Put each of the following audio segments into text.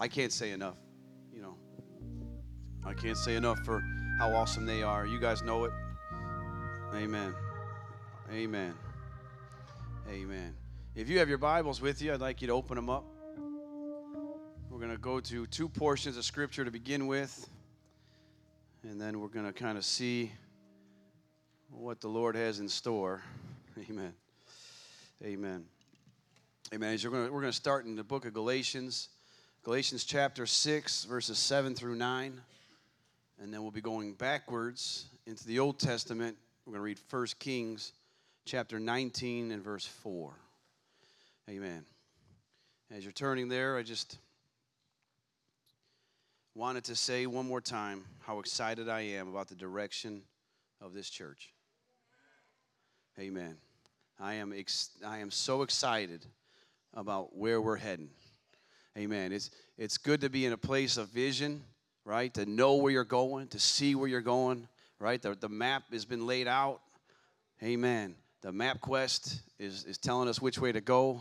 I can't say enough. You know, I can't say enough for how awesome they are. You guys know it. Amen. Amen. Amen. If you have your Bibles with you, I'd like you to open them up. We're going to go to two portions of Scripture to begin with, and then we're going to kind of see what the Lord has in store. Amen. Amen. Amen. As you're going to, we're going to start in the book of Galatians, Galatians chapter 6, verses 7 through 9. And then we'll be going backwards into the Old Testament. We're going to read 1 Kings chapter 19 and verse 4. Amen. As you're turning there, I just wanted to say one more time how excited I am about the direction of this church. Amen. I am, ex- I am so excited about where we're heading. Amen. It's, it's good to be in a place of vision, right? To know where you're going, to see where you're going, right? The, the map has been laid out. Amen. The MapQuest is, is telling us which way to go.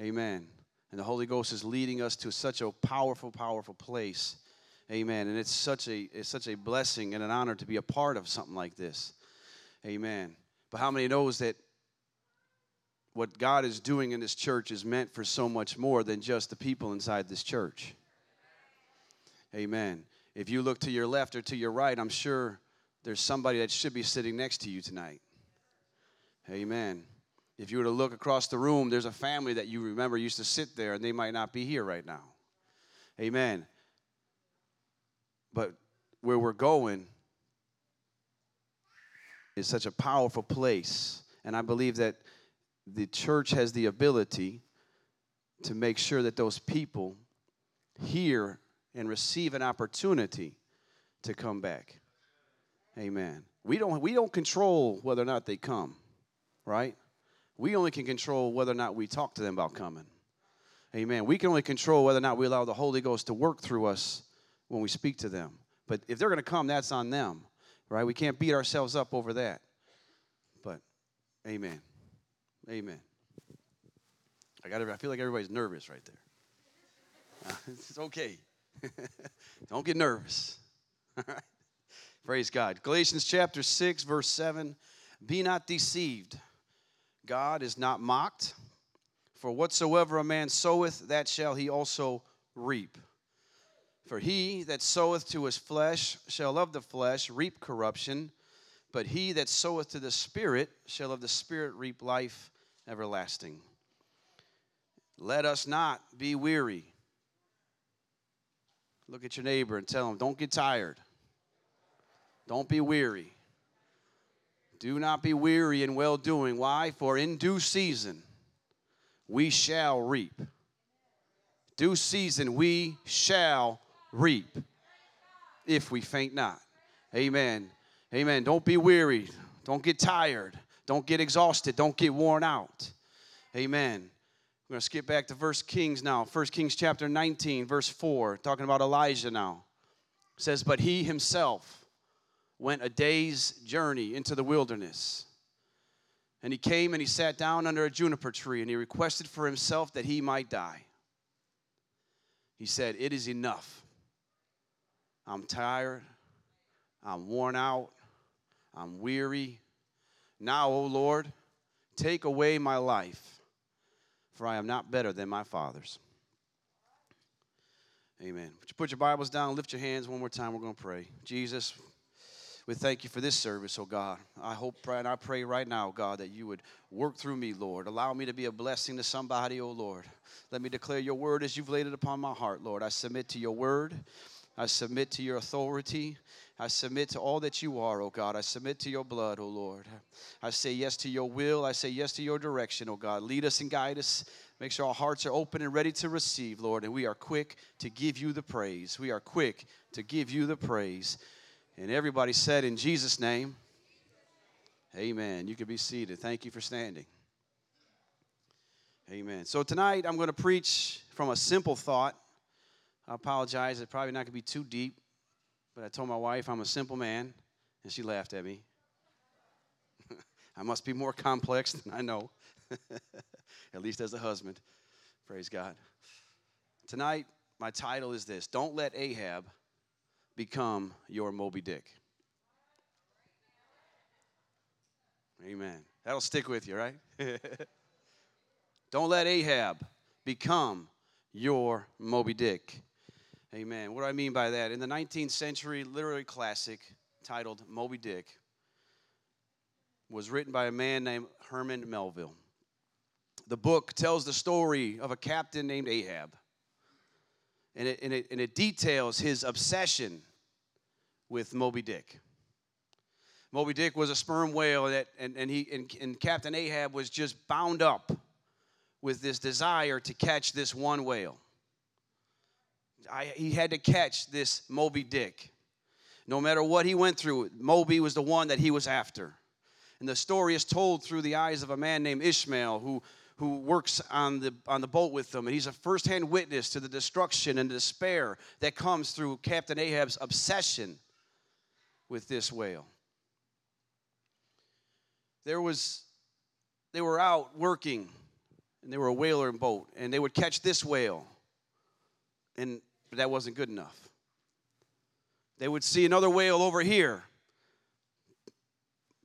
Amen. And the Holy Ghost is leading us to such a powerful, powerful place. Amen. And it's such a it's such a blessing and an honor to be a part of something like this. Amen. But how many knows that what God is doing in this church is meant for so much more than just the people inside this church? Amen. If you look to your left or to your right, I'm sure there's somebody that should be sitting next to you tonight. Amen. If you were to look across the room, there's a family that you remember used to sit there and they might not be here right now. Amen. But where we're going is such a powerful place. And I believe that the church has the ability to make sure that those people hear and receive an opportunity to come back. Amen. We don't, we don't control whether or not they come, right? We only can control whether or not we talk to them about coming. Amen. We can only control whether or not we allow the Holy Ghost to work through us when we speak to them. But if they're going to come, that's on them, right? We can't beat ourselves up over that. But, amen. Amen. I got. I feel like everybody's nervous right there. Uh, it's okay. Don't get nervous. All right. Praise God. Galatians chapter 6, verse 7. Be not deceived. God is not mocked. For whatsoever a man soweth, that shall he also reap. For he that soweth to his flesh shall of the flesh reap corruption, but he that soweth to the Spirit shall of the Spirit reap life everlasting. Let us not be weary. Look at your neighbor and tell him, don't get tired. Don't be weary. Do not be weary in well doing. Why? For in due season we shall reap. Due season we shall reap if we faint not. Amen. Amen. Don't be weary. Don't get tired. Don't get exhausted. Don't get worn out. Amen. We're going to skip back to first Kings now. First Kings chapter 19, verse 4, talking about Elijah now. It says, But he himself went a day's journey into the wilderness. And he came and he sat down under a juniper tree and he requested for himself that he might die. He said, It is enough. I'm tired. I'm worn out. I'm weary. Now, O Lord, take away my life, for I am not better than my fathers. Amen. Would you put your Bibles down, lift your hands one more time? We're going to pray. Jesus, we thank you for this service, oh God. I hope and I pray right now, God, that you would work through me, Lord. Allow me to be a blessing to somebody, oh Lord. Let me declare your word as you've laid it upon my heart, Lord. I submit to your word. I submit to your authority. I submit to all that you are, oh God. I submit to your blood, oh Lord. I say yes to your will. I say yes to your direction, oh God. Lead us and guide us. Make sure our hearts are open and ready to receive, Lord. And we are quick to give you the praise. We are quick to give you the praise. And everybody said, in Jesus' name, amen. You can be seated. Thank you for standing. Amen. So tonight I'm going to preach from a simple thought. I apologize. It's probably not going to be too deep. But I told my wife I'm a simple man, and she laughed at me. I must be more complex than I know, at least as a husband. Praise God. Tonight, my title is this Don't let Ahab become your Moby Dick. Amen. That'll stick with you, right? Don't let Ahab become your Moby Dick. Amen. What do I mean by that? In the 19th century literary classic titled Moby Dick was written by a man named Herman Melville. The book tells the story of a captain named Ahab. And it, and it, and it details his obsession with Moby Dick. Moby Dick was a sperm whale, that, and, and, he, and, and Captain Ahab was just bound up with this desire to catch this one whale. I, he had to catch this Moby Dick. No matter what he went through, Moby was the one that he was after. And the story is told through the eyes of a man named Ishmael who, who works on the, on the boat with them. And he's a firsthand witness to the destruction and despair that comes through Captain Ahab's obsession with this whale. There was, they were out working, and they were a whaler and boat, and they would catch this whale, and that wasn't good enough. They would see another whale over here.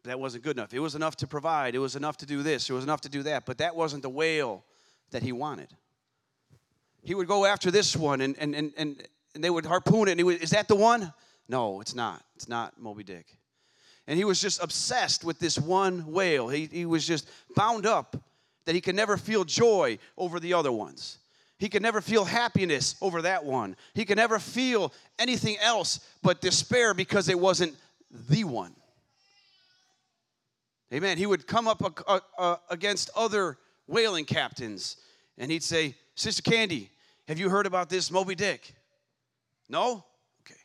That wasn't good enough. It was enough to provide. It was enough to do this. It was enough to do that. But that wasn't the whale that he wanted. He would go after this one and, and, and, and, they would harpoon it. And he would, is that the one? No, it's not. It's not Moby Dick. And he was just obsessed with this one whale. He, he was just bound up that he could never feel joy over the other ones. He could never feel happiness over that one. He could never feel anything else but despair because it wasn't the one. Amen. He would come up uh, uh, against other whaling captains and he'd say, Sister Candy, have you heard about this Moby Dick? No? Okay.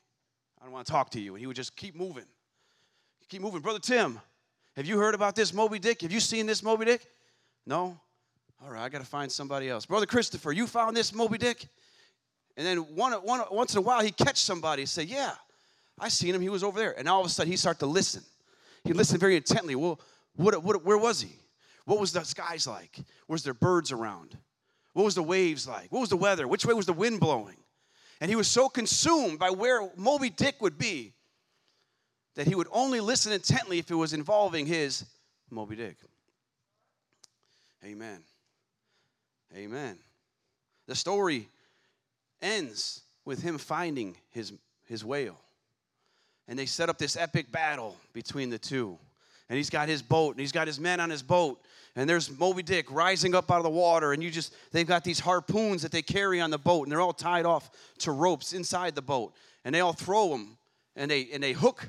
I don't want to talk to you. And he would just keep moving. Keep moving. Brother Tim, have you heard about this Moby Dick? Have you seen this Moby Dick? No? All right, I got to find somebody else. Brother Christopher, you found this Moby Dick? And then one, one, once in a while, he'd catch somebody and say, Yeah, I seen him. He was over there. And all of a sudden, he started to listen. He listened very intently. Well, what, what, where was he? What was the skies like? Was there birds around? What was the waves like? What was the weather? Which way was the wind blowing? And he was so consumed by where Moby Dick would be that he would only listen intently if it was involving his Moby Dick. Amen. Amen. The story ends with him finding his, his whale. And they set up this epic battle between the two. And he's got his boat, and he's got his men on his boat. And there's Moby Dick rising up out of the water. And you just, they've got these harpoons that they carry on the boat, and they're all tied off to ropes inside the boat. And they all throw them, and they, and they hook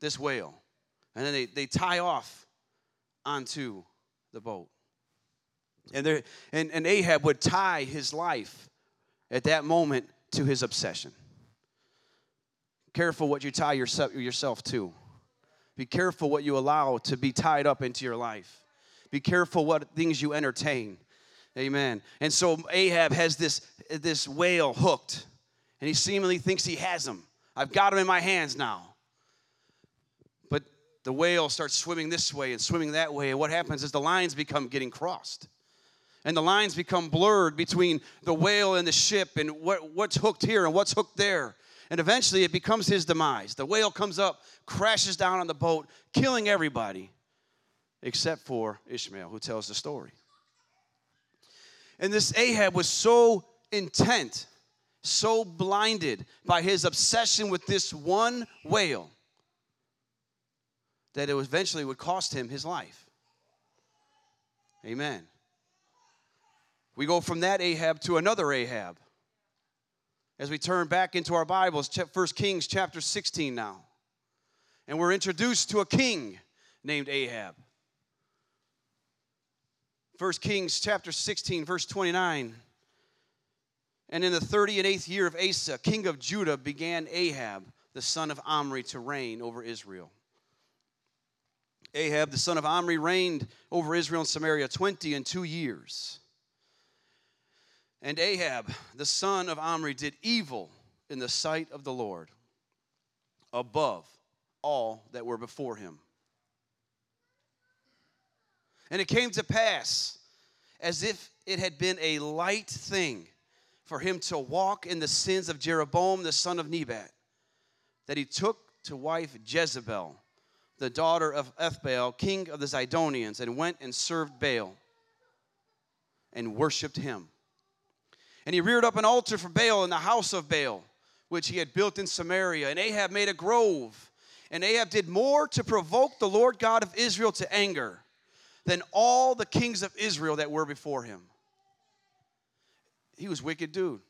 this whale. And then they, they tie off onto the boat. And, there, and, and Ahab would tie his life at that moment to his obsession. Careful what you tie yourself, yourself to. Be careful what you allow to be tied up into your life. Be careful what things you entertain. Amen. And so Ahab has this, this whale hooked, and he seemingly thinks he has him. I've got him in my hands now. But the whale starts swimming this way and swimming that way, and what happens is the lines become getting crossed and the lines become blurred between the whale and the ship and what, what's hooked here and what's hooked there. And eventually it becomes his demise. The whale comes up, crashes down on the boat, killing everybody except for Ishmael, who tells the story. And this Ahab was so intent, so blinded by his obsession with this one whale that it eventually would cost him his life. Amen. We go from that Ahab to another Ahab. As we turn back into our Bibles, 1 Kings chapter 16 now. And we're introduced to a king named Ahab. 1 Kings chapter 16, verse 29. And in the 30 and 8th year of Asa, king of Judah, began Ahab, the son of Omri, to reign over Israel. Ahab, the son of Omri, reigned over Israel and Samaria 20 and two years. And Ahab, the son of Omri, did evil in the sight of the Lord above all that were before him. And it came to pass, as if it had been a light thing for him to walk in the sins of Jeroboam the son of Nebat, that he took to wife Jezebel, the daughter of Ethbaal, king of the Zidonians, and went and served Baal and worshiped him. And he reared up an altar for Baal in the house of Baal, which he had built in Samaria. And Ahab made a grove. And Ahab did more to provoke the Lord God of Israel to anger than all the kings of Israel that were before him. He was wicked dude.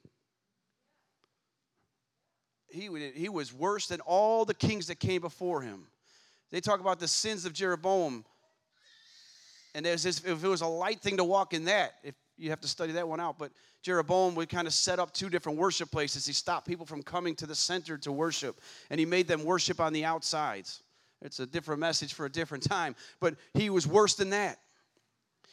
He, he was worse than all the kings that came before him. They talk about the sins of Jeroboam. And this, if it was a light thing to walk in that, if you have to study that one out. But Jeroboam would kind of set up two different worship places. He stopped people from coming to the center to worship, and he made them worship on the outsides. It's a different message for a different time, but he was worse than that.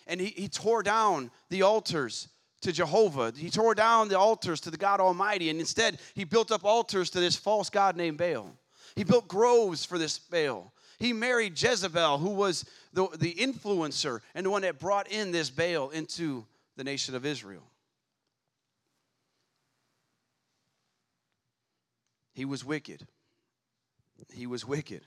And he, he tore down the altars to Jehovah. He tore down the altars to the God Almighty, and instead he built up altars to this false God named Baal. He built groves for this Baal. He married Jezebel, who was the, the influencer and the one that brought in this Baal into the nation of Israel. He was wicked. He was wicked.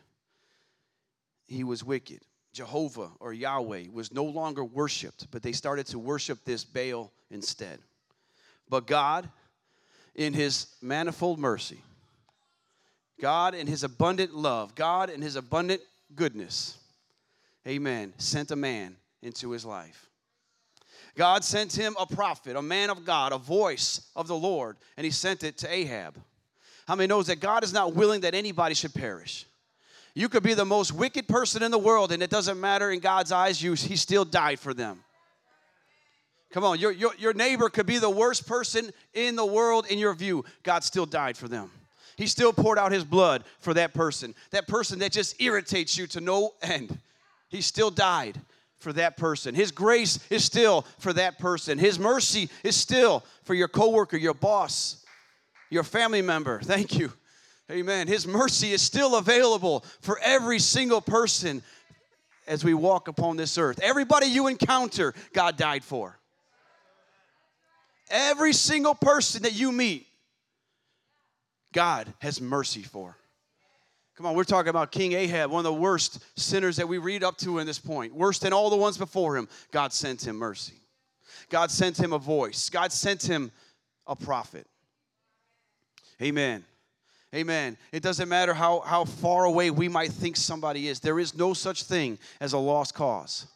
He was wicked. Jehovah or Yahweh was no longer worshiped, but they started to worship this Baal instead. But God, in His manifold mercy, God in His abundant love, God in His abundant goodness, amen, sent a man into his life. God sent him a prophet, a man of God, a voice of the Lord, and he sent it to Ahab. How many knows that God is not willing that anybody should perish? You could be the most wicked person in the world, and it doesn't matter in God's eyes, you, he still died for them. Come on, your, your, your neighbor could be the worst person in the world in your view. God still died for them. He still poured out his blood for that person. That person that just irritates you to no end. He still died for that person. His grace is still for that person. His mercy is still for your coworker, your boss, your family member. Thank you. Amen. His mercy is still available for every single person as we walk upon this earth. Everybody you encounter, God died for. Every single person that you meet, God has mercy for. Come on, we're talking about King Ahab, one of the worst sinners that we read up to in this point. Worse than all the ones before him. God sent him mercy. God sent him a voice. God sent him a prophet. Amen. Amen. It doesn't matter how, how far away we might think somebody is. There is no such thing as a lost cause.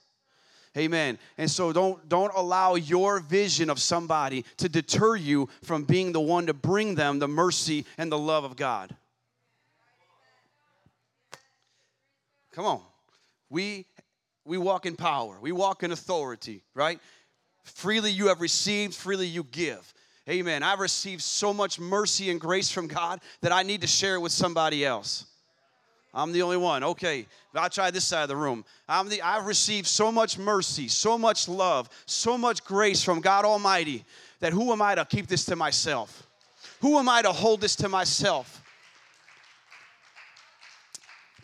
Amen. And so don't don't allow your vision of somebody to deter you from being the one to bring them the mercy and the love of God. Come on. We we walk in power. We walk in authority, right? Freely you have received, freely you give. Amen. I've received so much mercy and grace from God that I need to share it with somebody else. I'm the only one. Okay, I'll try this side of the room. I'm the, I've received so much mercy, so much love, so much grace from God Almighty that who am I to keep this to myself? Who am I to hold this to myself?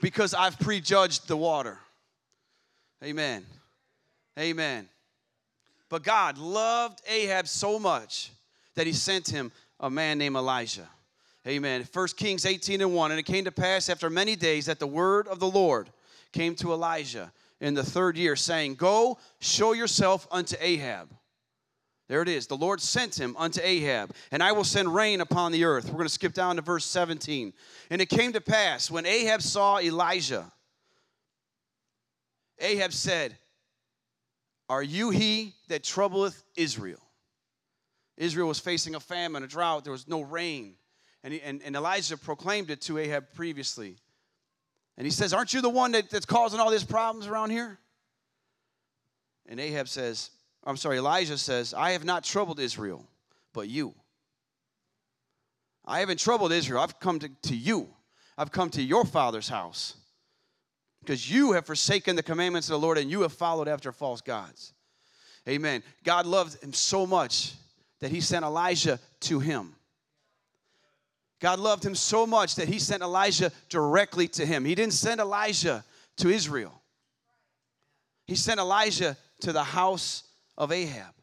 Because I've prejudged the water. Amen. Amen. But God loved Ahab so much that he sent him a man named Elijah. Amen. 1 Kings 18 and 1. And it came to pass after many days that the word of the Lord came to Elijah in the third year, saying, Go, show yourself unto Ahab there it is. The Lord sent him unto Ahab, and I will send rain upon the earth. We're going to skip down to verse 17. And it came to pass when Ahab saw Elijah, Ahab said, Are you he that troubleth Israel? Israel was facing a famine, a drought, there was no rain. And, he, and, and Elijah proclaimed it to Ahab previously. And he says, Aren't you the one that, that's causing all these problems around here? And Ahab says, I'm sorry, Elijah says, I have not troubled Israel, but you. I haven't troubled Israel. I've come to, to you. I've come to your father's house because you have forsaken the commandments of the Lord and you have followed after false gods. Amen. God loved him so much that he sent Elijah to him. God loved him so much that he sent Elijah directly to him. He didn't send Elijah to Israel, he sent Elijah to the house of Ahab.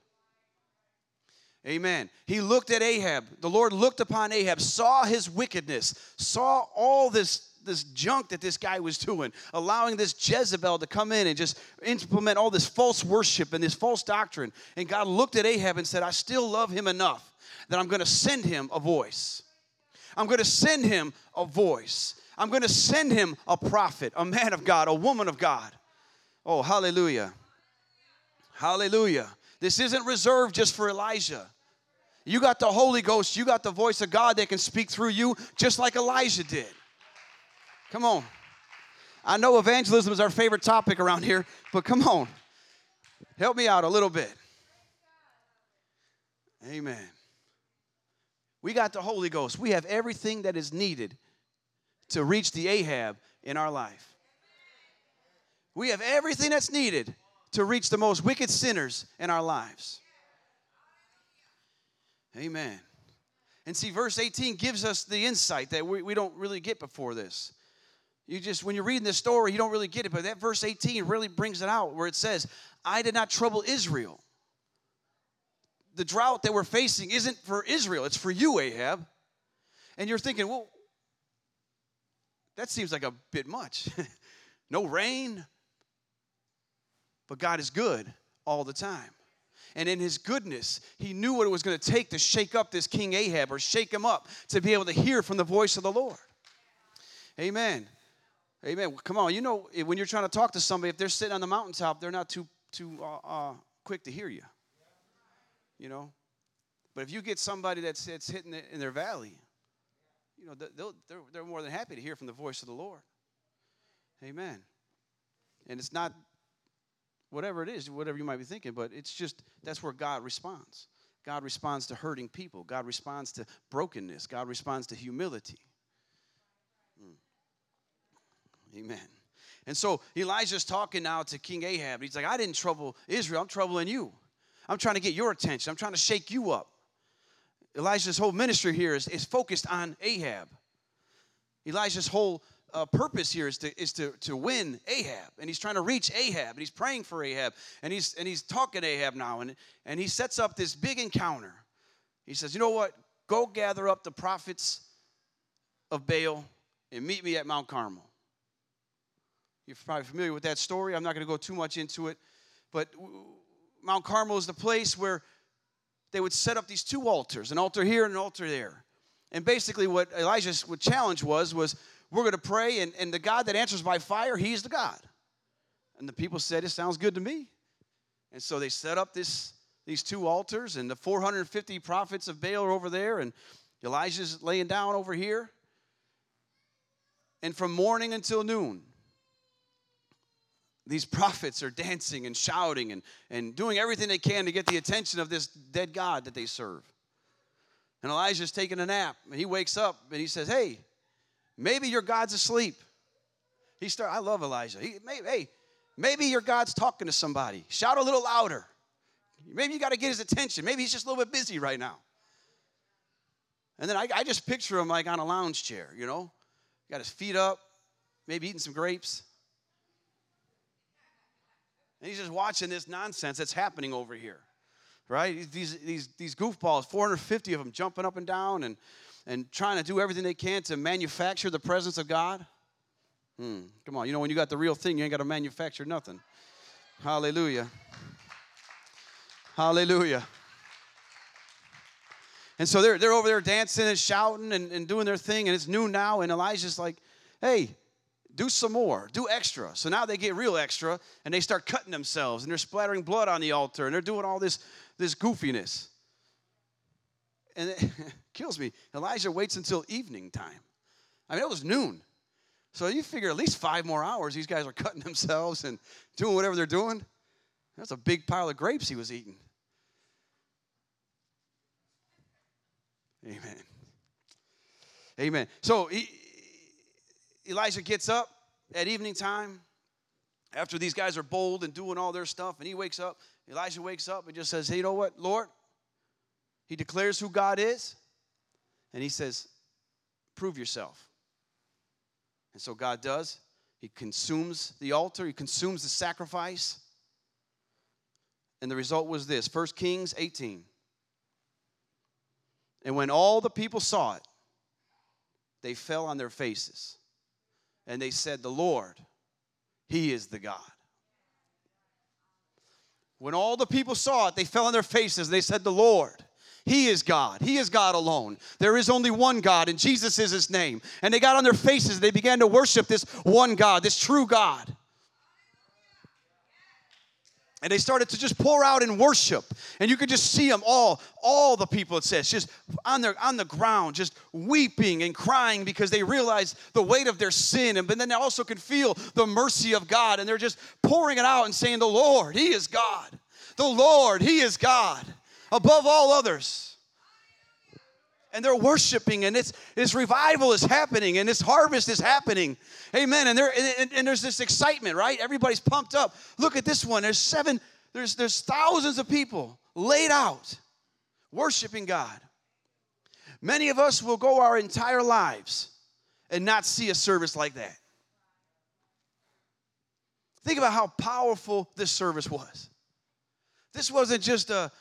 Amen. He looked at Ahab. The Lord looked upon Ahab, saw his wickedness, saw all this this junk that this guy was doing, allowing this Jezebel to come in and just implement all this false worship and this false doctrine. And God looked at Ahab and said, I still love him enough that I'm going to send him a voice. I'm going to send him a voice. I'm going to send him a prophet, a man of God, a woman of God. Oh, hallelujah. Hallelujah. This isn't reserved just for Elijah. You got the Holy Ghost, you got the voice of God that can speak through you just like Elijah did. Come on. I know evangelism is our favorite topic around here, but come on. Help me out a little bit. Amen. We got the Holy Ghost. We have everything that is needed to reach the Ahab in our life. We have everything that's needed to reach the most wicked sinners in our lives. Amen. And see, verse 18 gives us the insight that we, we don't really get before this. You just, when you're reading this story, you don't really get it, but that verse 18 really brings it out where it says, I did not trouble Israel. The drought that we're facing isn't for Israel, it's for you, Ahab. And you're thinking, well, that seems like a bit much. no rain, but God is good all the time. And in his goodness, he knew what it was going to take to shake up this King Ahab or shake him up to be able to hear from the voice of the Lord. Amen. Amen. Come on, you know when you're trying to talk to somebody, if they're sitting on the mountaintop, they're not too too uh, uh, quick to hear you. You know, but if you get somebody that's that's hitting in their valley, you know they'll, they're they're more than happy to hear from the voice of the Lord. Amen. And it's not whatever it is, whatever you might be thinking, but it's just that's where God responds. God responds to hurting people. God responds to brokenness. God responds to humility. Hmm. Amen. And so Elijah's talking now to King Ahab. He's like, I didn't trouble Israel, I'm troubling you. I'm trying to get your attention, I'm trying to shake you up. Elijah's whole ministry here is, is focused on Ahab. Elijah's whole uh, purpose here is to, is to, to win Ahab. And he's trying to reach Ahab. And he's praying for Ahab. And he's, and he's talking to Ahab now. And, and he sets up this big encounter. He says, You know what? Go gather up the prophets of Baal and meet me at Mount Carmel. You're probably familiar with that story. I'm not going to go too much into it. But Mount Carmel is the place where they would set up these two altars, an altar here and an altar there. And basically what Elijah's challenge was, was we're going to pray, and, and the God that answers by fire, he's the God. And the people said, it sounds good to me. And so they set up this, these two altars, and the 450 prophets of Baal are over there, and Elijah's laying down over here. And from morning until noon, these prophets are dancing and shouting and, and doing everything they can to get the attention of this dead God that they serve. And Elijah's taking a nap, and he wakes up and he says, Hey, maybe your God's asleep. He start, I love Elijah. He, hey, maybe your God's talking to somebody. Shout a little louder. Maybe you got to get his attention. Maybe he's just a little bit busy right now. And then I, I just picture him like on a lounge chair, you know, got his feet up, maybe eating some grapes. And he's just watching this nonsense that's happening over here, right? These, these, these goofballs, 450 of them jumping up and down and, and trying to do everything they can to manufacture the presence of God. Hmm. Come on, you know, when you got the real thing, you ain't got to manufacture nothing. Hallelujah. Hallelujah. And so they're, they're over there dancing and shouting and, and doing their thing, and it's noon now, and Elijah's like, hey, do some more, do extra. So now they get real extra and they start cutting themselves and they're splattering blood on the altar and they're doing all this, this goofiness. And kills me. Elijah waits until evening time. I mean, it was noon. So you figure at least five more hours, these guys are cutting themselves and doing whatever they're doing. That's a big pile of grapes he was eating. Amen. Amen. So he, Elijah gets up at evening time after these guys are bold and doing all their stuff, and he wakes up. Elijah wakes up and just says, Hey, you know what, Lord? He declares who God is, and he says, Prove yourself. And so God does. He consumes the altar, he consumes the sacrifice. And the result was this 1 Kings 18. And when all the people saw it, they fell on their faces and they said, The Lord, He is the God. When all the people saw it, they fell on their faces and they said, The Lord, He is God. He is God alone. There is only one God, and Jesus is His name. And they got on their faces they began to worship this one God, this true God and they started to just pour out in worship and you could just see them all all the people it says just on their on the ground just weeping and crying because they realize the weight of their sin and but then they also can feel the mercy of god and they're just pouring it out and saying the lord he is god the lord he is god above all others. And they're worshiping and it's this revival is happening and this harvest is happening. Amen. And there and, and, there's this excitement right? Everybody's pumped up. Look at this one. There's seven there's there's thousands of people laid out worshiping god. Many of us will go our entire lives and not see a service like that. Think about how powerful this service was. This wasn't just a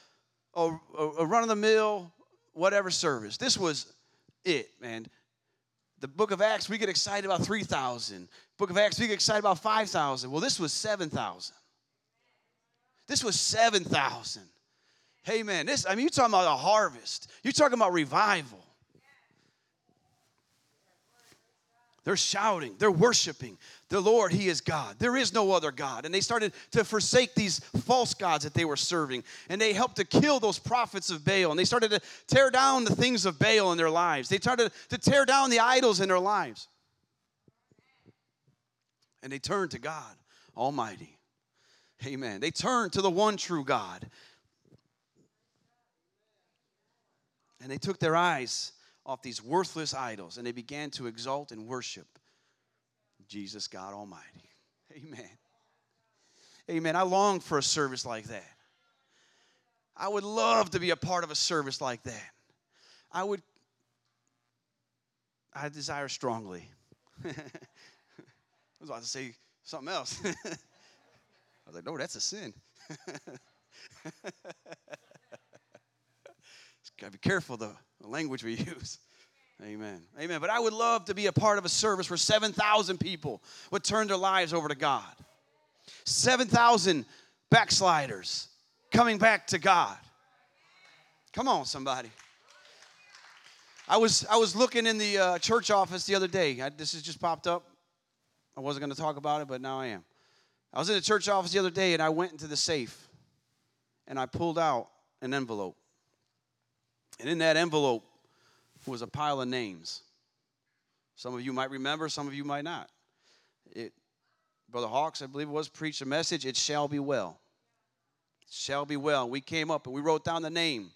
a, a run-of-the-mill whatever service. This was it, man. The book of Acts, we get excited about 3,000. Book of Acts, we get excited about 5,000. Well, this was 7,000. This was 7,000. Hey, man, this, I mean, you're talking about a harvest. You're talking about revival. They're shouting, they're worshiping. The Lord, He is God. There is no other God. And they started to forsake these false gods that they were serving. And they helped to kill those prophets of Baal. And they started to tear down the things of Baal in their lives. They started to tear down the idols in their lives. And they turned to God Almighty. Amen. They turned to the one true God. And they took their eyes off these worthless idols and they began to exalt and worship Jesus God Almighty. Amen. Amen. I long for a service like that. I would love to be a part of a service like that. I would, I desire strongly. I was about to say something else. I was like, no, that's a sin. Gotta be careful the language we use. Amen. Amen. But I would love to be a part of a service where 7,000 people would turn their lives over to God. 7,000 backsliders coming back to God. Come on, somebody. I was I was looking in the uh, church office the other day. I, this has just popped up. I wasn't going to talk about it, but now I am. I was in the church office the other day, and I went into the safe, and I pulled out an envelope. And in that envelope was a pile of names. Some of you might remember, some of you might not. It, Brother Hawks, I believe it was, preached a message, it shall be well. It shall be well. We came up and we wrote down the names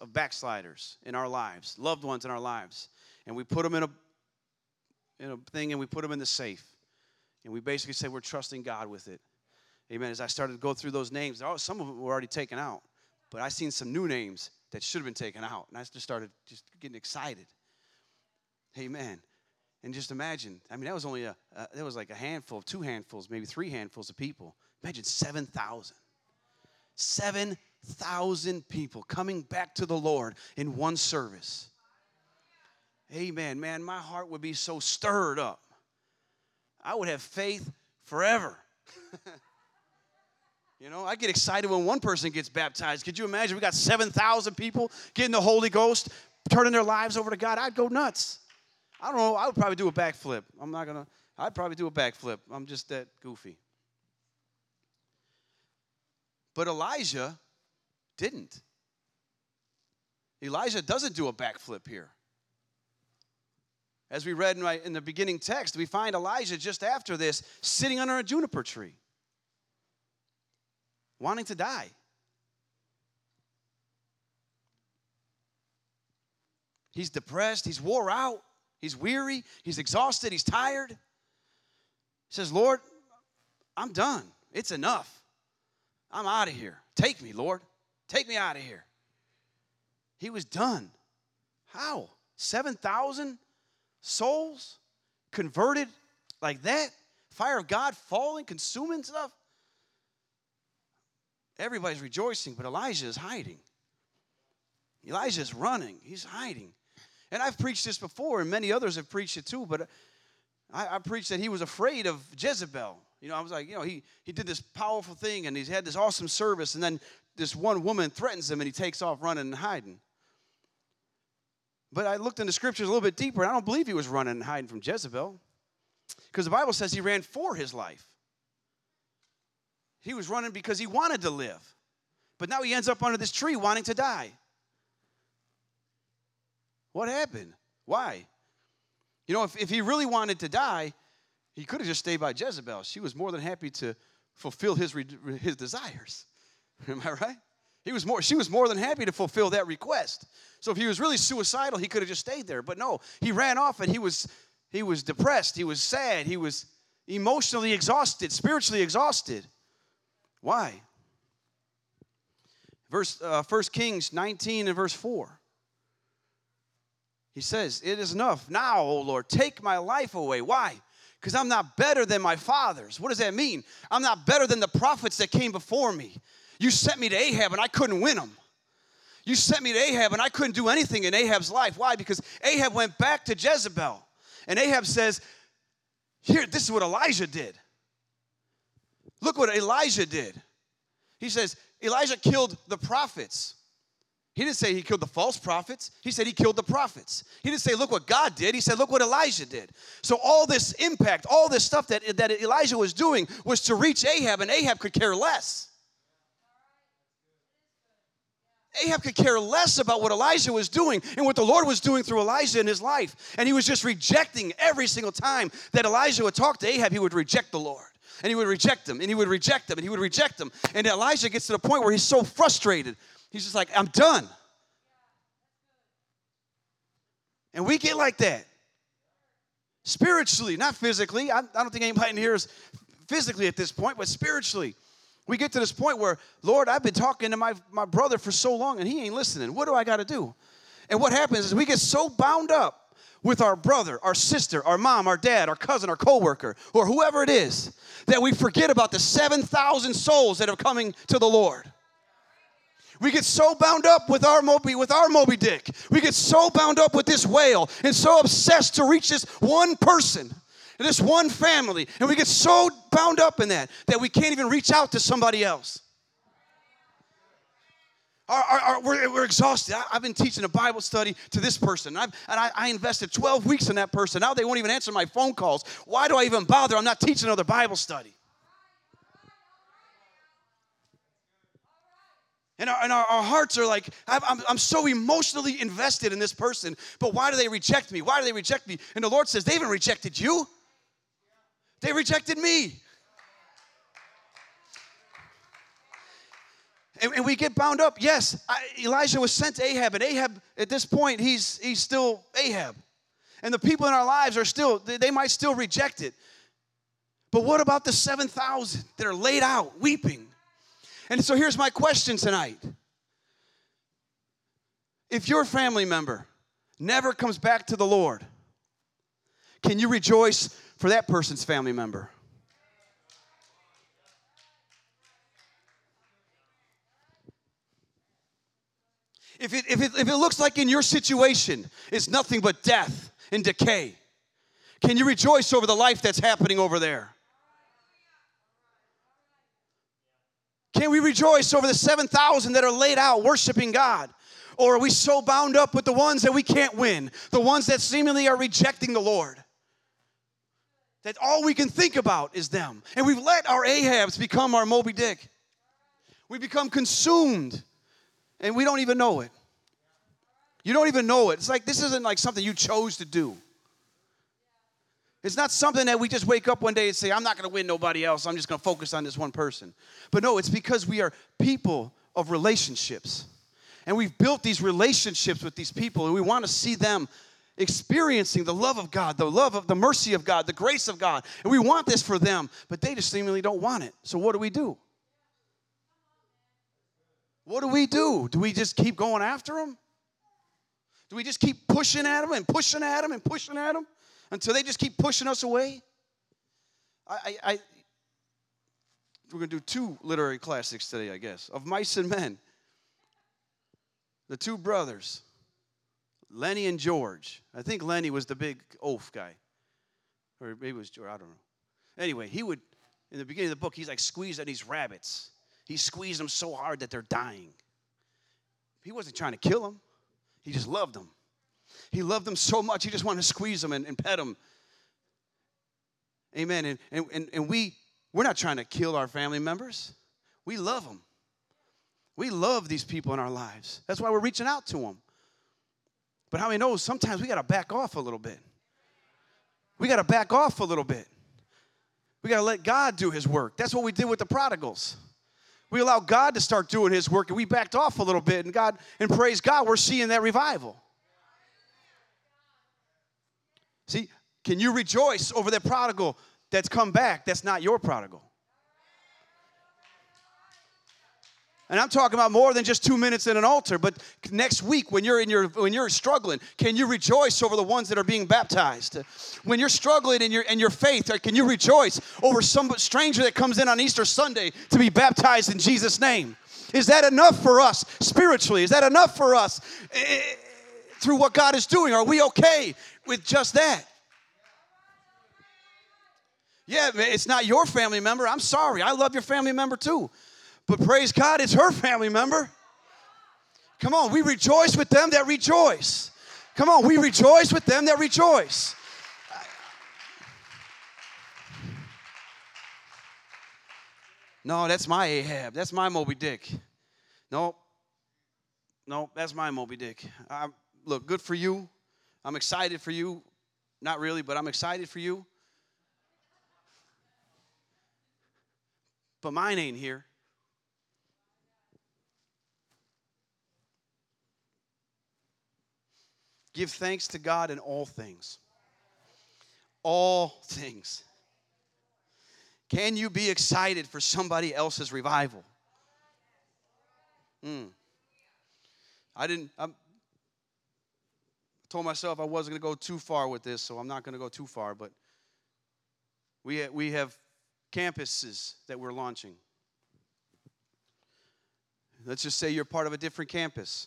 of backsliders in our lives, loved ones in our lives. And we put them in a, in a thing and we put them in the safe. And we basically said we're trusting God with it. Amen. As I started to go through those names, oh, some of them were already taken out, but I seen some new names that should have been taken out. And I just started just getting excited. Amen. And just imagine, I mean, that was only a, uh, that was like a handful, two handfuls, maybe three handfuls of people. Imagine 7,000. 7,000 people coming back to the Lord in one service. Amen. Man, my heart would be so stirred up. I would have faith forever. You know, I get excited when one person gets baptized. Could you imagine? We got 7,000 people getting the Holy Ghost, turning their lives over to God. I'd go nuts. I don't know. I would probably do a backflip. I'm not going to, I'd probably do a backflip. I'm just that goofy. But Elijah didn't. Elijah doesn't do a backflip here. As we read in, in the beginning text, we find Elijah just after this sitting under a juniper tree wanting to die. He's depressed, he's wore out, he's weary, he's exhausted, he's tired. He says, Lord, I'm done. It's enough. I'm out of here. Take me, Lord. Take me out of here. He was done. How? 7,000 souls converted like that? Fire of God falling, consuming stuff? Everybody's rejoicing, but Elijah is hiding. Elijah is running, he's hiding. And I've preached this before, and many others have preached it too, but I, I preached that he was afraid of Jezebel. You know, I was like, you know, he, he did this powerful thing and he's had this awesome service, and then this one woman threatens him and he takes off running and hiding. But I looked in the scriptures a little bit deeper, and I don't believe he was running and hiding from Jezebel. Because the Bible says he ran for his life. He was running because he wanted to live. But now he ends up under this tree wanting to die. What happened? Why? You know, if, if he really wanted to die, he could have just stayed by Jezebel. She was more than happy to fulfill his, his desires. Am I right? He was more, she was more than happy to fulfill that request. So if he was really suicidal, he could have just stayed there. But no, he ran off and he was he was depressed, he was sad, he was emotionally exhausted, spiritually exhausted. Why? Verse uh, 1 Kings 19 and verse 4. He says, It is enough. Now, O Lord, take my life away. Why? Because I'm not better than my fathers. What does that mean? I'm not better than the prophets that came before me. You sent me to Ahab and I couldn't win him. You sent me to Ahab and I couldn't do anything in Ahab's life. Why? Because Ahab went back to Jezebel. And Ahab says, Here, this is what Elijah did. Look what Elijah did. He says, Elijah killed the prophets. He didn't say he killed the false prophets. He said he killed the prophets. He didn't say, look what God did. He said, look what Elijah did. So, all this impact, all this stuff that, that Elijah was doing was to reach Ahab, and Ahab could care less. Ahab could care less about what Elijah was doing and what the Lord was doing through Elijah in his life. And he was just rejecting every single time that Elijah would talk to Ahab, he would reject the Lord. And he would reject him, and he would reject him, and he would reject him. And Elijah gets to the point where he's so frustrated. He's just like, I'm done. And we get like that. Spiritually, not physically. I, I don't think anybody in here is physically at this point, but spiritually. We get to this point where, Lord, I've been talking to my, my brother for so long and he ain't listening. What do I got to do? And what happens is we get so bound up with our brother, our sister, our mom, our dad, our cousin, our coworker, or whoever it is, that we forget about the 7,000 souls that are coming to the Lord. We get so bound up with our Moby, with our Moby Dick. We get so bound up with this whale and so obsessed to reach this one person this one family, and we get so bound up in that that we can't even reach out to somebody else. Our, our, our, we're, we're, exhausted. I, have been teaching a Bible study to this person, and, and I, I invested 12 weeks in that person. Now they won't even answer my phone calls. Why do I even bother? I'm not teaching another Bible study. And, our, and our, our, hearts are like, I'm, I'm so emotionally invested in this person, but why do they reject me? Why do they reject me? And the Lord says, They haven't rejected you. They rejected me. And, and we get bound up. Yes, I, Elijah was sent to Ahab, and Ahab, at this point, he's, he's still Ahab. And the people in our lives are still, they, might still reject it. But what about the 7,000 that are laid out weeping? And so here's my question tonight. If your family member never comes back to the Lord, can you rejoice for that person's family member. If it, if, it, if it looks like in your situation it's nothing but death and decay, can you rejoice over the life that's happening over there? Can we rejoice over the 7,000 that are laid out worshiping God? Or are we so bound up with the ones that we can't win, the ones that seemingly are rejecting the Lord? that all we can think about is them. And we've let our Ahabs become our Moby Dick. We become consumed and we don't even know it. You don't even know it. It's like this isn't like something you chose to do. It's not something that we just wake up one day and say, I'm not going to win nobody else. I'm just going to focus on this one person. But no, it's because we are people of relationships. And we've built these relationships with these people, and we want to see them experiencing the love of God, the love of the mercy of God, the grace of God. And we want this for them, but they just seemingly don't want it. So what do we do? What do we do? Do we just keep going after them? Do we just keep pushing at them and pushing at them and pushing at them until they just keep pushing us away? I, I, I we're going to do two literary classics today, I guess, of mice and men. the two brothers, Lennie and George. I think Lennie was the big oaf guy. Or maybe it was George, I don't know. Anyway, he would, in the beginning of the book, he's like squeezing these rabbits. He squeezed them so hard that they're dying. He wasn't trying to kill them, he just loved them. He loved them so much, he just wanted to squeeze them and, and pet them. Amen. And, and, and, and we, we're not trying to kill our family members, we love them. We love these people in our lives. That's why we're reaching out to them. But how many knows sometimes we got to back off a little bit? We got to back off a little bit. We got to let God do his work. That's what we did with the prodigals. We allowed God to start doing his work and we backed off a little bit and God and praise God, we're seeing that revival. See, can you rejoice over that prodigal that's come back that's not your prodigal? And I'm talking about more than just two minutes in an altar, but next week when you're in your when you're struggling, can you rejoice over the ones that are being baptized? When you're struggling in your in your faith, can you rejoice over some stranger that comes in on Easter Sunday to be baptized in Jesus' name? Is that enough for us spiritually? Is that enough for us eh, through what God is doing? Are we okay with just that? Yeah, it's not your family member. I'm sorry. I love your family member too. But praise God, it's her family member. Come on, we rejoice with them that rejoice. Come on, we rejoice with them that rejoice. No, that's my Ahab. That's my Moby Dick. No, no, that's my Moby Dick. I, look, good for you. I'm excited for you. Not really, but I'm excited for you. But mine ain't here. Give thanks to God in all things. All things. Can you be excited for somebody else's revival? Mm. I didn't, I'm, I told myself I wasn't going to go too far with this, so I'm not going to go too far, but we, ha- we have campuses that we're launching. Let's just say you're part of a different campus.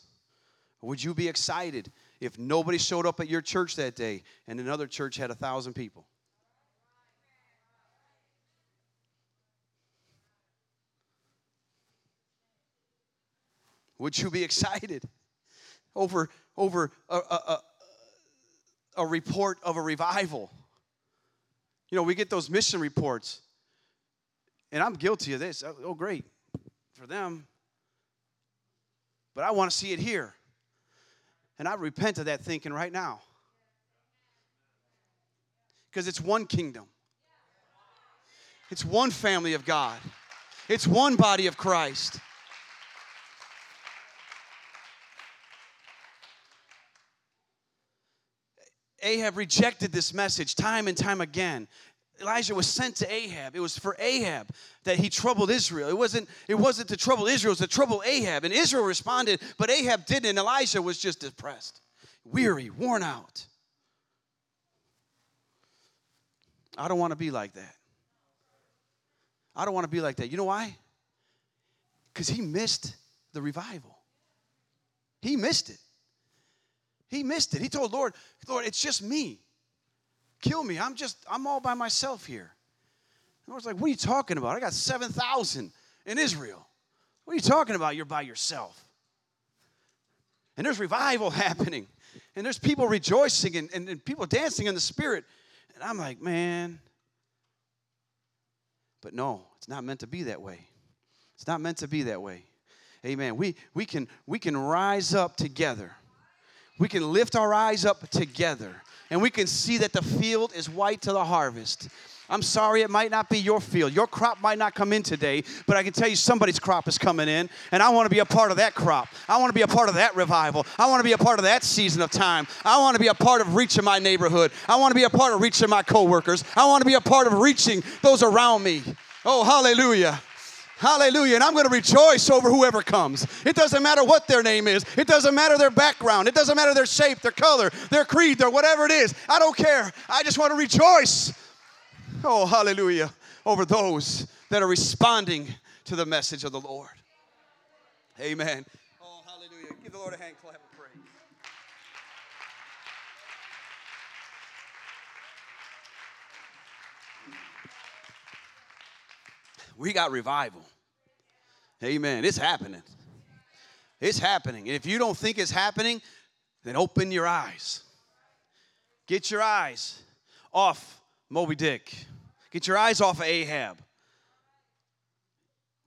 Would you be excited if nobody showed up at your church that day and another church had a thousand people? Would you be excited over, over a, a, a, a report of a revival? You know, we get those mission reports, and I'm guilty of this. Oh, oh great for them. But I want to see it here. And I repent of that thinking right now. Because it's one kingdom, it's one family of God, it's one body of Christ. Ahab rejected this message time and time again. Elijah was sent to Ahab. It was for Ahab that he troubled Israel. It wasn't, it wasn't to trouble Israel, it was to trouble Ahab. And Israel responded, but Ahab didn't, and Elijah was just depressed, weary, worn out. I don't want to be like that. I don't want to be like that. You know why? Because he missed the revival. He missed it. He missed it. He told Lord, Lord, it's just me kill me. I'm just, I'm all by myself here. And I was like, what are you talking about? I got 7,000 in Israel. What are you talking about? You're by yourself. And there's revival happening. And there's people rejoicing and, and, and people dancing in the spirit. And I'm like, man. But no, it's not meant to be that way. It's not meant to be that way. Amen. We, we, can, we can rise up together. We can lift our eyes up together and we can see that the field is white to the harvest. I'm sorry, it might not be your field. Your crop might not come in today, but I can tell you somebody's crop is coming in, and I want to be a part of that crop. I want to be a part of that revival. I want to be a part of that season of time. I want to be a part of reaching my neighborhood. I want to be a part of reaching my coworkers. I want to be a part of reaching those around me. Oh, hallelujah. Hallelujah. And I'm going to rejoice over whoever comes. It doesn't matter what their name is, it doesn't matter their background, it doesn't matter their shape, their color, their creed, their whatever it is. I don't care. I just want to rejoice. Oh, hallelujah. Over those that are responding to the message of the Lord. Amen. Oh, hallelujah. Give the Lord a hand clap of praise. We got revival. Amen. It's happening. It's happening. And if you don't think it's happening, then open your eyes. Get your eyes off Moby Dick. Get your eyes off of Ahab.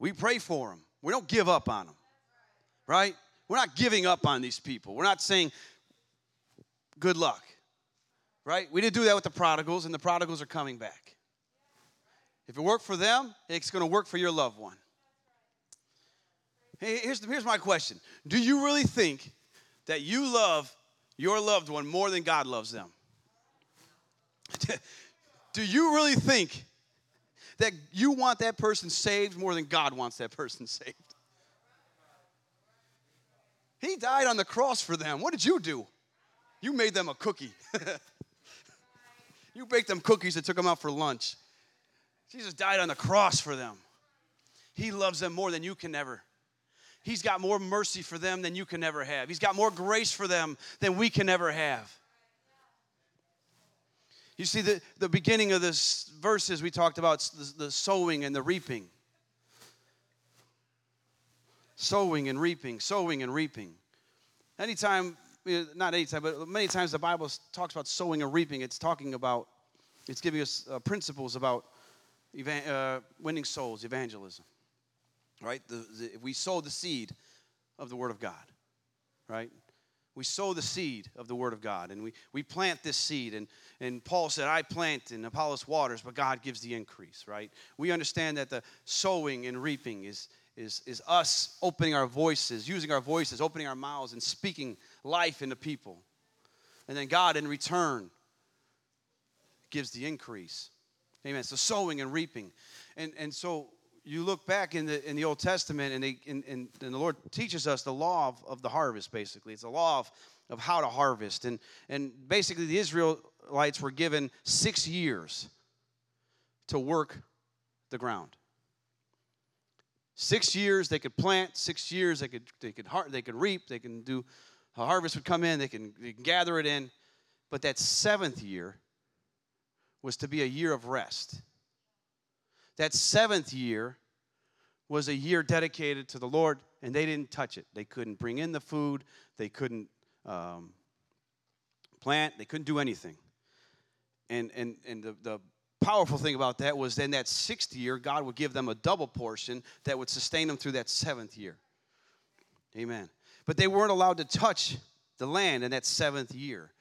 We pray for them. We don't give up on them, right? We're not giving up on these people. We're not saying, good luck, right? We didn't do that with the prodigals, and the prodigals are coming back. If it worked for them, it's going to work for your loved one. Hey, here's, the, here's my question Do you really think that you love your loved one more than God loves them? Do you really think that you want that person saved more than God wants that person saved? He died on the cross for them. What did you do? You made them a cookie. you baked them cookies and took them out for lunch. Jesus died on the cross for them. He loves them more than you can ever. He's got more mercy for them than you can ever have. He's got more grace for them than we can ever have. You see, the, the beginning of this verses, we talked about the, the sowing and the reaping. Sowing and reaping, sowing and reaping. Anytime, not anytime, but many times the Bible talks about sowing and reaping, it's talking about, it's giving us uh, principles about evan- uh, winning souls, evangelism. Right? The, the, we sow the seed of the Word of God. Right? we sow the seed of the word of god and we, we plant this seed and, and paul said i plant and apollos waters but god gives the increase right we understand that the sowing and reaping is, is, is us opening our voices using our voices opening our mouths and speaking life into people and then god in return gives the increase amen so sowing and reaping and, and so you look back in the in the Old Testament, and, they, and, and, and the Lord teaches us the law of, of the harvest. Basically, it's a law of, of how to harvest, and and basically the Israelites were given six years to work the ground. Six years they could plant. Six years they could they could har- they could reap. They can do a harvest would come in. They can, they can gather it in, but that seventh year was to be a year of rest that seventh year was a year dedicated to the Lord, and they didn't touch it. They couldn't bring in the food, they couldn't um, plant, they couldn't do anything. And, and, and the, the powerful thing about that was then that sixth year, God would give them a double portion that would sustain them through that seventh year. Amen. But they weren't allowed to touch the land in that seventh year.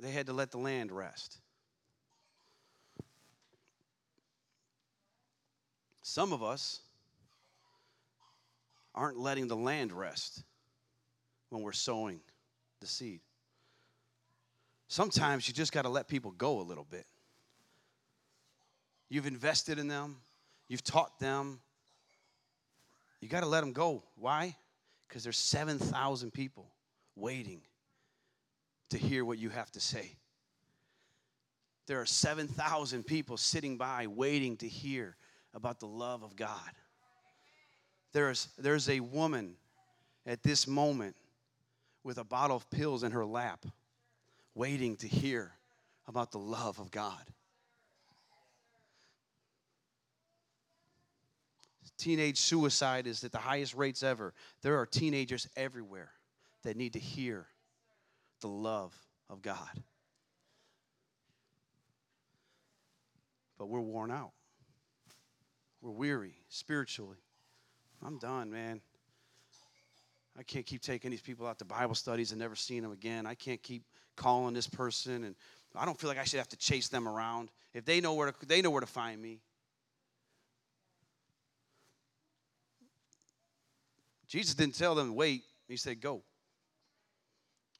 They had to let the land rest. Some of us aren't letting the land rest when we're sowing the seed. Sometimes you just got to let people go a little bit. You've invested in them, you've taught them. You got to let them go. Why? Because there's 7,000 people waiting to hear what you have to say. There are 7,000 people sitting by waiting to hear about the love of God. There's, there's a woman at this moment with a bottle of pills in her lap, waiting to hear about the love of God. Teenage suicide is at the highest rates ever. There are teenagers everywhere that need to hear the love of God. But we're worn out. We're weary spiritually. I'm done, man. I can't keep taking these people out to Bible studies and never seeing them again. I can't keep calling this person, and I don't feel like I should have to chase them around. If they know where to, they know where to find me. Jesus didn't tell them wait. He said go.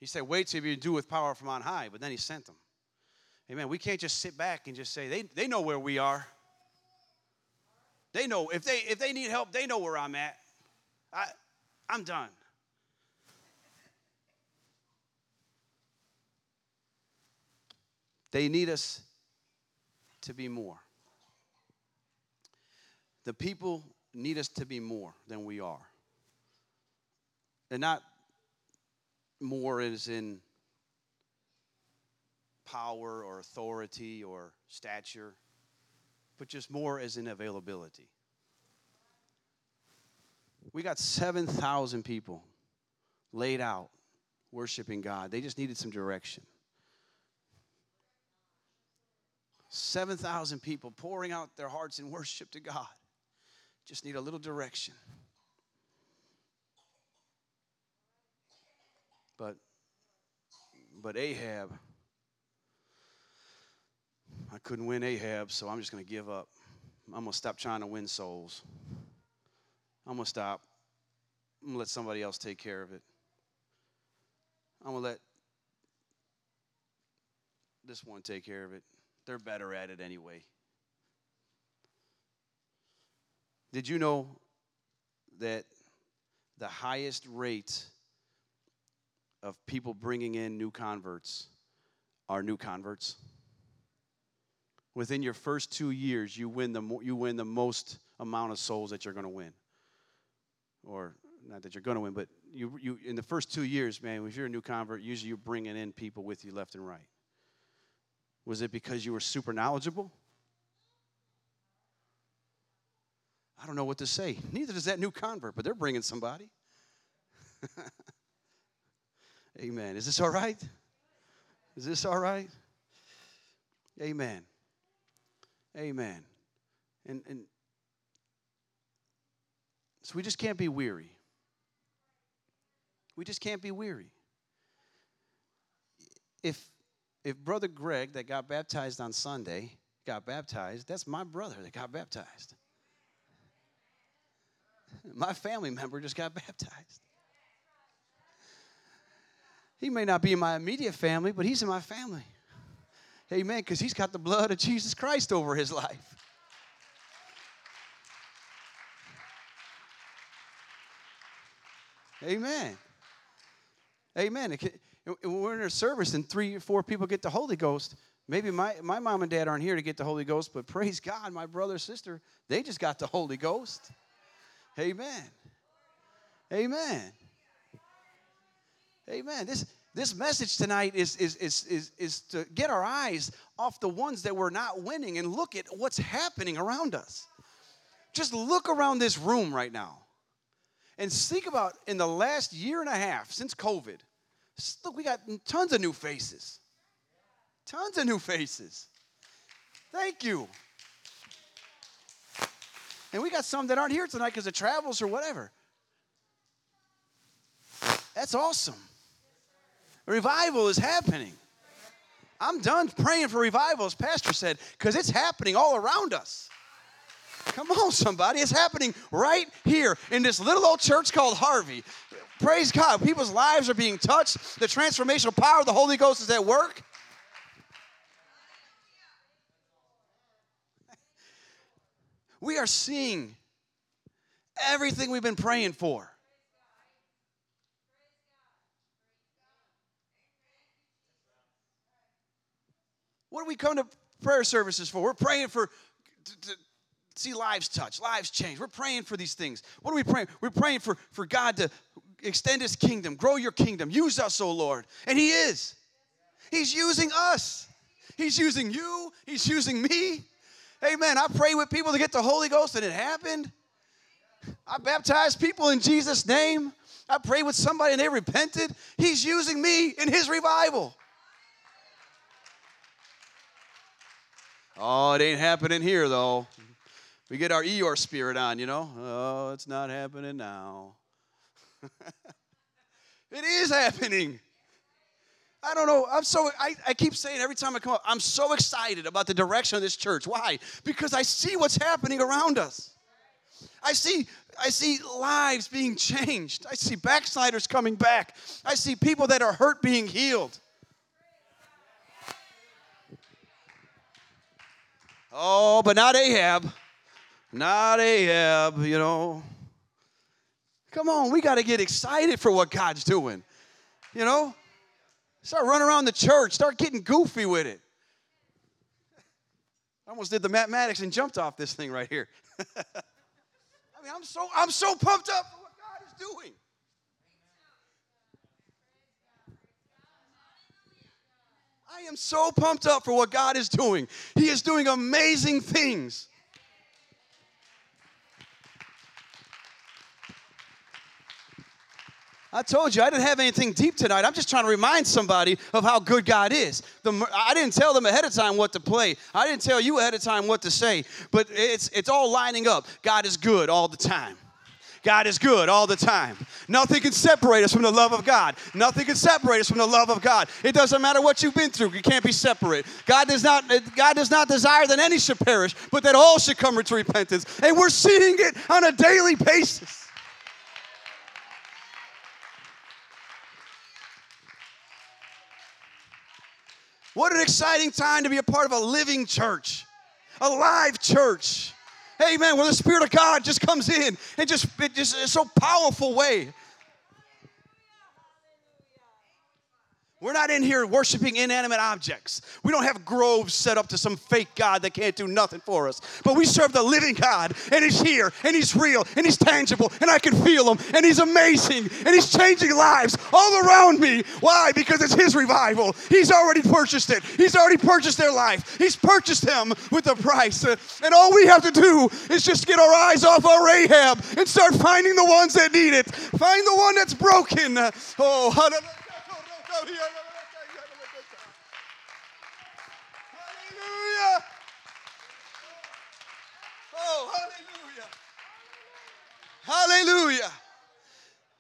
He said wait till you do with power from on high, but then he sent them. Amen. We can't just sit back and just say they, they know where we are. They know if they if they need help, they know where I'm at. I I'm done. They need us to be more. The people need us to be more than we are. and not more as in power or authority or stature, but just more as in availability. We got 7,000 people laid out worshiping God. They just needed some direction. 7,000 people pouring out their hearts in worship to God. Just need a little direction. But but Ahab I couldn't win Ahab, so I'm just going to give up. I'm going to stop trying to win souls. I'm going to stop. I'm going to let somebody else take care of it. I'm going to let this one take care of it. They're better at it anyway. Did you know that the highest rate of people bringing in new converts are new converts? Within your first two years, you win the, mo- you win the most amount of souls that you're going to win. Or not that you're going to win, but you, you, in the first two years, man, if you're a new convert, usually you're bringing in people with you left and right. Was it because you were super knowledgeable? I don't know what to say. Neither does that new convert, but they're bringing somebody. Amen. Is this all right? Is this all right? Amen. Amen. And, and so we just can't be weary. We just can't be weary. If if brother Greg that got baptized on Sunday got baptized, that's my brother that got baptized. My family member just got baptized. He may not be in my immediate family, but he's in my family. Amen. Because he's got the blood of Jesus Christ over his life. Amen. Amen. We're in a service and three or four people get the Holy Ghost, maybe my, my mom and dad aren't here to get the Holy Ghost, but praise God, my brother, sister, they just got the Holy Ghost. Amen. Amen. Amen. This, this message tonight is, is, is, is, is to get our eyes off the ones that we're not winning and look at what's happening around us. Just look around this room right now and think about in the last year and a half since COVID. Look, we got tons of new faces. Tons of new faces. Thank you. And we got some that aren't here tonight because of travels or whatever. That's awesome. Revival is happening. I'm done praying for revival, as Pastor said, because it's happening all around us. Come on, somebody. It's happening right here in this little old church called Harvey. Praise God. People's lives are being touched. The transformational power of the Holy Ghost is at work. We are seeing everything we've been praying for. What do we come to prayer services for? We're praying for to, to see lives touch, lives change. We're praying for these things. What are we praying? We're praying for, for God to extend his kingdom, grow your kingdom. Use us, O Lord. And he is. He's using us. He's using you. He's using me. Amen. I pray with people to get the Holy Ghost, and it happened. I baptized people in Jesus' name. I prayed with somebody and they repented. He's using me in his revival. Oh, it ain't happening here, though. We get our Eeyore spirit on, you know. Oh, it's not happening now. it is happening. I don't know. I'm so I, I keep saying every time I come up, I'm so excited about the direction of this church. Why? Because I see what's happening around us. I see I see lives being changed. I see backsliders coming back. I see people that are hurt being healed. Oh, but not Ahab. Not Ahab, you know. Come on, we got to get excited for what God's doing. You know? Start running around the church, start getting goofy with it. I almost did the mathematics and jumped off this thing right here. I mean, I'm so I'm so pumped up for what God is doing. I am so pumped up for what God is doing. He is doing amazing things. I told you I didn't have anything deep tonight. I'm just trying to remind somebody of how good God is. The, I didn't tell them ahead of time what to play. I didn't tell you ahead of time what to say. But it's it's all lining up. God is good all the time. God is good all the time. Nothing can separate us from the love of God. Nothing can separate us from the love of God. It doesn't matter what you've been through. You can't be separate. God does not God does not desire that any should perish, but that all should come to repentance. And we're seeing it on a daily basis. What an exciting time to be a part of a living church, a live church. Amen. Where the Spirit of God just comes in and just, it just is so powerful way. We're not in here worshiping inanimate objects. We don't have groves set up to some fake God that can't do nothing for us. But we serve the living God, and He's here, and He's real, and He's tangible, and I can feel Him, and He's amazing, and He's changing lives all around me. Why? Because it's His revival. He's already purchased it, He's already purchased their life. He's purchased them with a price. And all we have to do is just get our eyes off our Ahab and start finding the ones that need it. Find the one that's broken. Oh, hallelujah. Hallelujah. Oh, hallelujah. Hallelujah.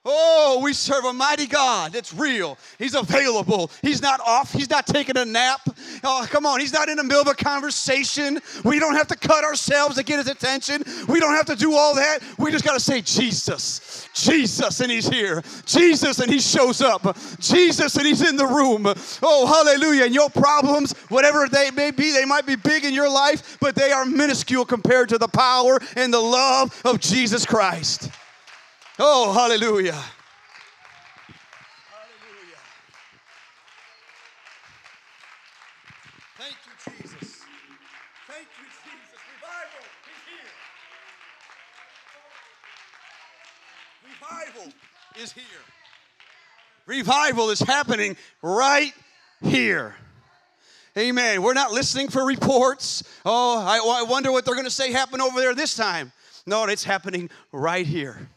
Oh, we serve a mighty God that's real. He's available. He's not off. He's not taking a nap. Oh, come on. He's not in the middle of a conversation. We don't have to cut ourselves to get his attention. We don't have to do all that. We just got to say, Jesus, Jesus, and he's here. Jesus, and he shows up. Jesus, and he's in the room. Oh, hallelujah. And your problems, whatever they may be, they might be big in your life, but they are minuscule compared to the power and the love of Jesus Christ. Oh, hallelujah. Hallelujah. Thank you, Jesus. Thank you, Jesus. Revival is here. Revival is here. Revival is happening right here. Amen. We're not listening for reports. Oh, I, I wonder what they're going to say happen over there this time. No, it's happening right here.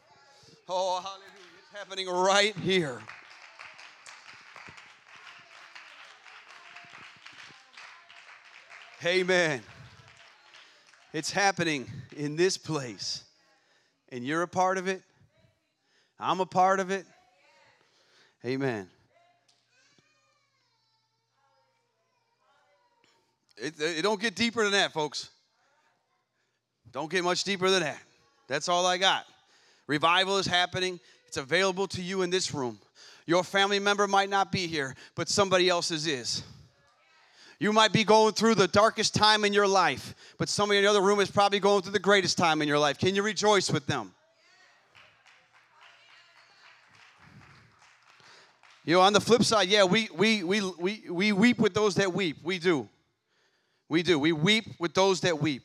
Oh, hallelujah. It's happening right here. Amen. It's happening in this place. And you're a part of it. I'm a part of it. Amen. It, it don't get deeper than that, folks. Don't get much deeper than that. That's all I got. Revival is happening. It's available to you in this room. Your family member might not be here, but somebody else's is. You might be going through the darkest time in your life, but somebody in the other room is probably going through the greatest time in your life. Can you rejoice with them? You know, on the flip side, yeah, we, we, we, we, we weep with those that weep. We do. We do. We weep with those that weep.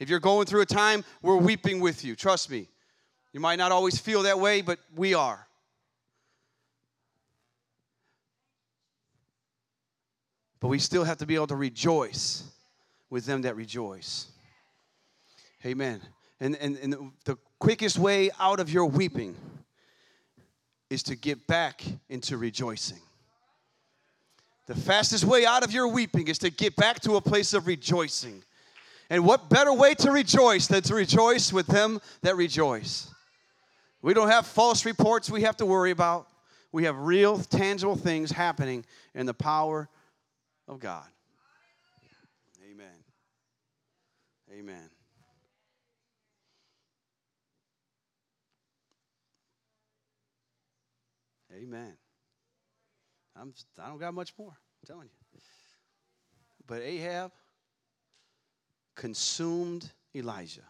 If you're going through a time, we're weeping with you. Trust me. You might not always feel that way, but we are. But we still have to be able to rejoice with them that rejoice. Amen. And, and, and the quickest way out of your weeping is to get back into rejoicing. The fastest way out of your weeping is to get back to a place of rejoicing. And what better way to rejoice than to rejoice with them that rejoice? We don't have false reports we have to worry about. We have real, tangible things happening in the power of God. Amen. Amen. Amen. I'm, I don't got much more. I'm telling you. But Ahab consumed Elijah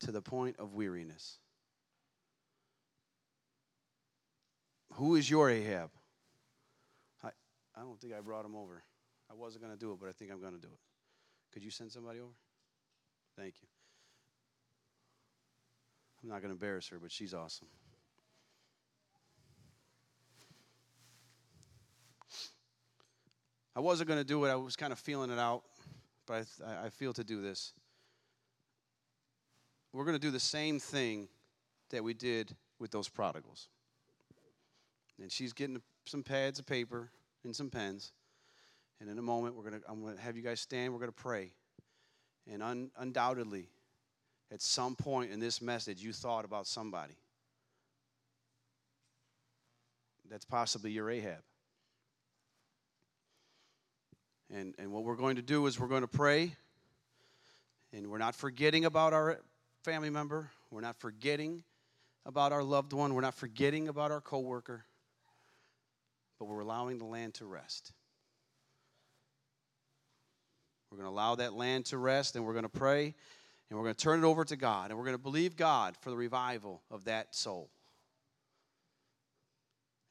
to the point of weariness. Who is your Ahab? I, I don't think I brought him over. I wasn't going to do it, but I think I'm going to do it. Could you send somebody over? Thank you. I'm not going to embarrass her, but she's awesome. I wasn't going to do it, I was kind of feeling it out, but I, I feel to do this. We're going to do the same thing that we did with those prodigals. And she's getting some pads of paper and some pens. And in a moment, we're gonna, I'm going to have you guys stand. We're going to pray. And un, undoubtedly, at some point in this message, you thought about somebody. That's possibly your Ahab. And, and what we're going to do is we're going to pray. And we're not forgetting about our family member. We're not forgetting about our loved one. We're not forgetting about our coworker. But we're allowing the land to rest. We're going to allow that land to rest and we're going to pray and we're going to turn it over to God and we're going to believe God for the revival of that soul.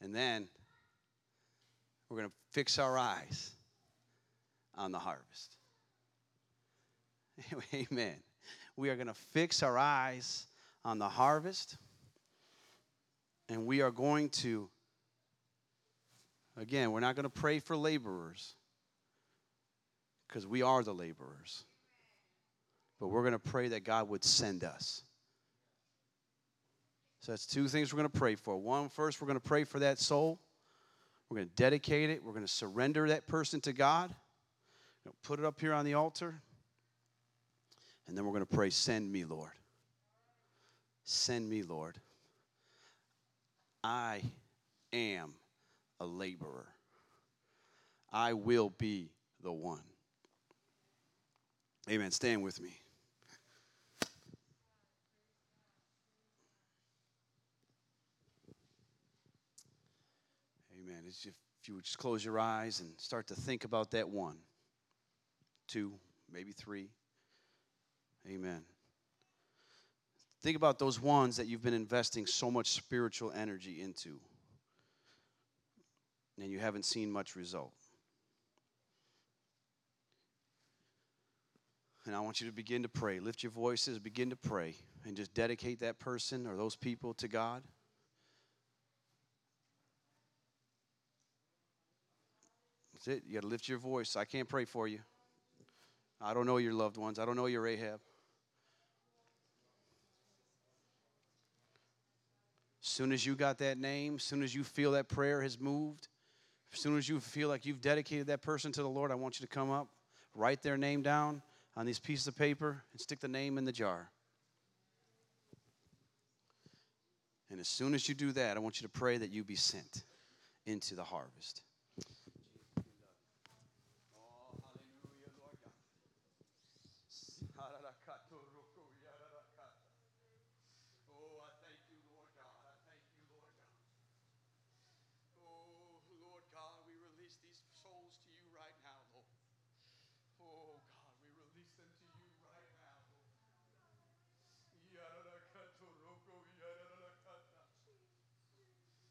And then we're going to fix our eyes on the harvest. Amen. We are going to fix our eyes on the harvest and we are going to again, we're not going to pray for laborers because we are the laborers. But we're going to pray that God would send us. So that's two things we're going to pray for. One, first, we're going to pray for that soul. We're going to dedicate it. We're going to surrender that person to God. put it up here on the altar. And then we're going to pray, Send me, Lord. Send me, Lord. I am a laborer. I will be the one. Amen. Stand with me. Amen. If you would just close your eyes and start to think about that one, two, maybe three. Amen. Think about those ones that you've been investing so much spiritual energy into, and you haven't seen much result. And I want you to begin to pray. Lift your voices, begin to pray, and just dedicate that person or those people to God. That's it. You got to lift your voice. I can't pray for you. I don't know your loved ones. I don't know your Ahab. Soon as you got that name, soon as you feel that prayer has moved, as soon as you feel like you've dedicated that person to the Lord, I want you to come up, write their name down on these pieces of paper and stick the name in the jar. And as soon as you do that, I want you to pray that you be sent into the harvest.